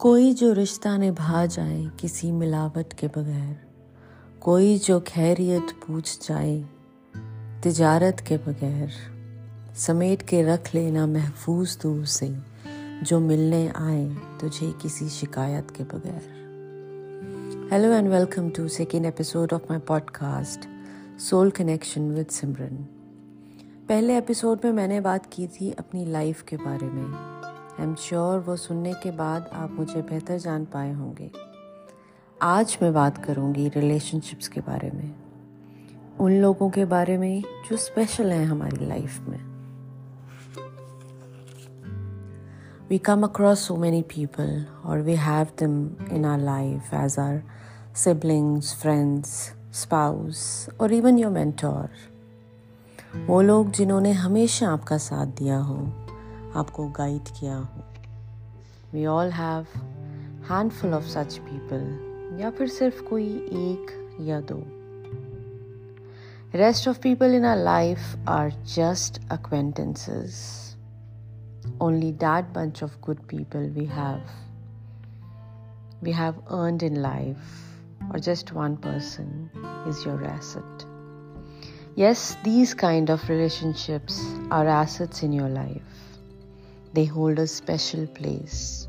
कोई जो रिश्ता निभा जाए किसी मिलावट के बगैर, कोई जो खैरियत पूछ जाए तिजारत के बगैर, समेट के रख लेना महफूज दूर से जो मिलने आए तुझे किसी शिकायत के बगैर। Hello and welcome to second episode of my podcast soul connection with Simran पहले एपिसोड में मैंने बात की थी अपनी लाइफ के बारे में। आई एम श्योर वो सुनने के बाद आप मुझे बेहतर जान पाए होंगे। आज मैं बात करूँगी रिलेशनशिप्स के बारे में। उन लोगों के बारे में जो स्पेशल हैं हमारी लाइफ में। We come across so many people और we have them in our life as our siblings friends spouse और इवन योर मेंटोर वो लोग जिन्होंने हमेशा आपका साथ दिया हो। आपको गाइड किया हो we all have handful of such people या फिर सिर्फ कोई एक या दो rest of people in our life are just acquaintances only that bunch of good people we have we have earned in life or just one person is your asset yes these kind of relationships are assets in your life They hold a special place.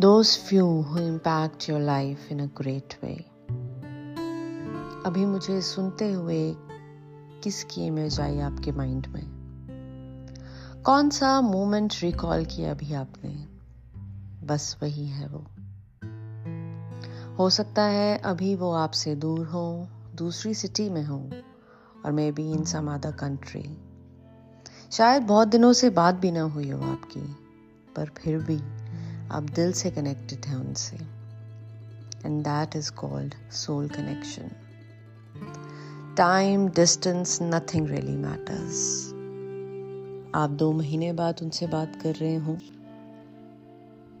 Those few who impact your life in a great way. अभी मुझे सुनते हुए किसकी image I आपके mind में कौन सा moment recall किया अभी आपने बस वही है वो हो सकता है अभी वो आपसे दूर हो, दूसरी सिटी में हो, और maybe in some other country शायद बहुत दिनों से बात भी ना हुई हो आपकी, पर फिर भी आप दिल से कनेक्टेड हैं उनसे। And that is called soul connection time distance nothing really matters आप दो महीने बाद उनसे बात कर रहे हो।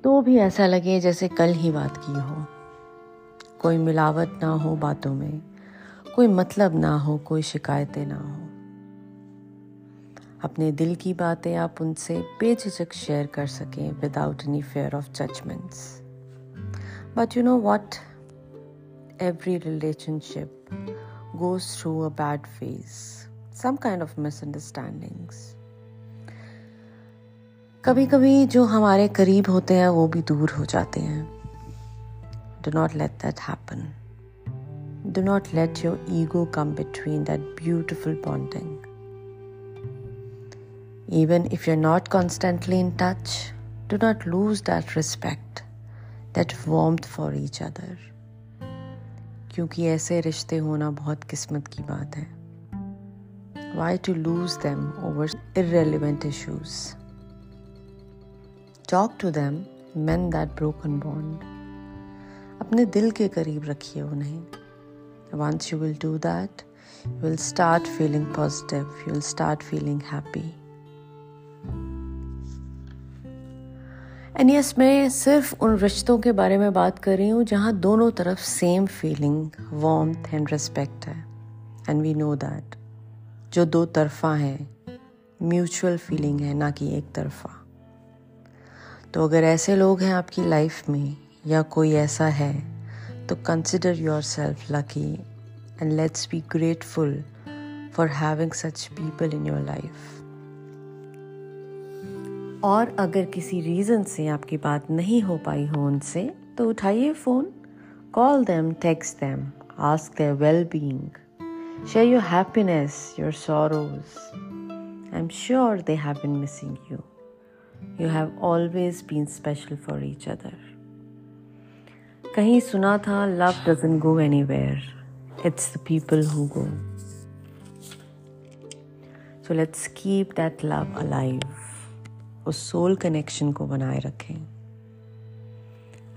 तो भी ऐसा लगे जैसे कल ही बात की हो। कोई मिलावट ना हो बातों में, कोई मतलब ना हो, कोई शिकायतें ना हो। अपने दिल की बातें आप उनसे बेझिझक शेयर कर सकें without any fear of judgements but you know what every relationship goes through a bad phase some kind of misunderstandings कभी कभी जो हमारे करीब होते हैं, वो भी दूर हो जाते हैं। Do not let that happen do not let your ego come between that beautiful bonding Even if you're not constantly in touch, do not lose that respect, that warmth for each other. क्योंकि ऐसे रिश्ते होना बहुत किस्मत की बात है Why to lose them over irrelevant issues? Talk to them, mend that broken bond. अपने दिल के करीब रखिए उन्हें Once you will do that, you will start feeling positive, you will start feeling happy. And yes मैं सिर्फ़ उन रिश्तों के बारे में बात कर रही हूँ जहाँ दोनों तरफ़ same feeling warmth and respect है। एंड वी नो दैट जो दो तरफा है म्यूचुअल फीलिंग है, ना कि एक तरफा। तो अगर ऐसे लोग हैं आपकी लाइफ में या कोई ऐसा है तो consider yourself lucky and let's be grateful for having such people in your life और अगर किसी रीज़न से आपकी बात नहीं हो पाई हो उनसे तो उठाइए phone call them text them ask their well being share your happiness your sorrows I am sure they have been missing you you have always been special for each other कहीं सुना था love doesn't go anywhere it's the people who go so let's keep that love alive उस soul connection को बनाए रखें।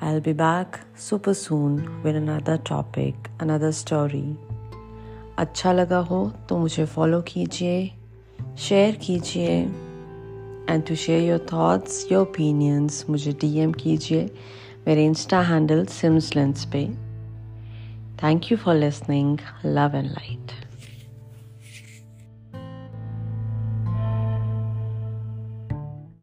I be back super soon with another topic another story अच्छा लगा हो तो मुझे फॉलो कीजिए शेयर कीजिए and to share your thoughts your opinions मुझे डीएम कीजिए मेरे इंस्टा हैंडल सिम्स लेंस पे। Thank you for listening love and light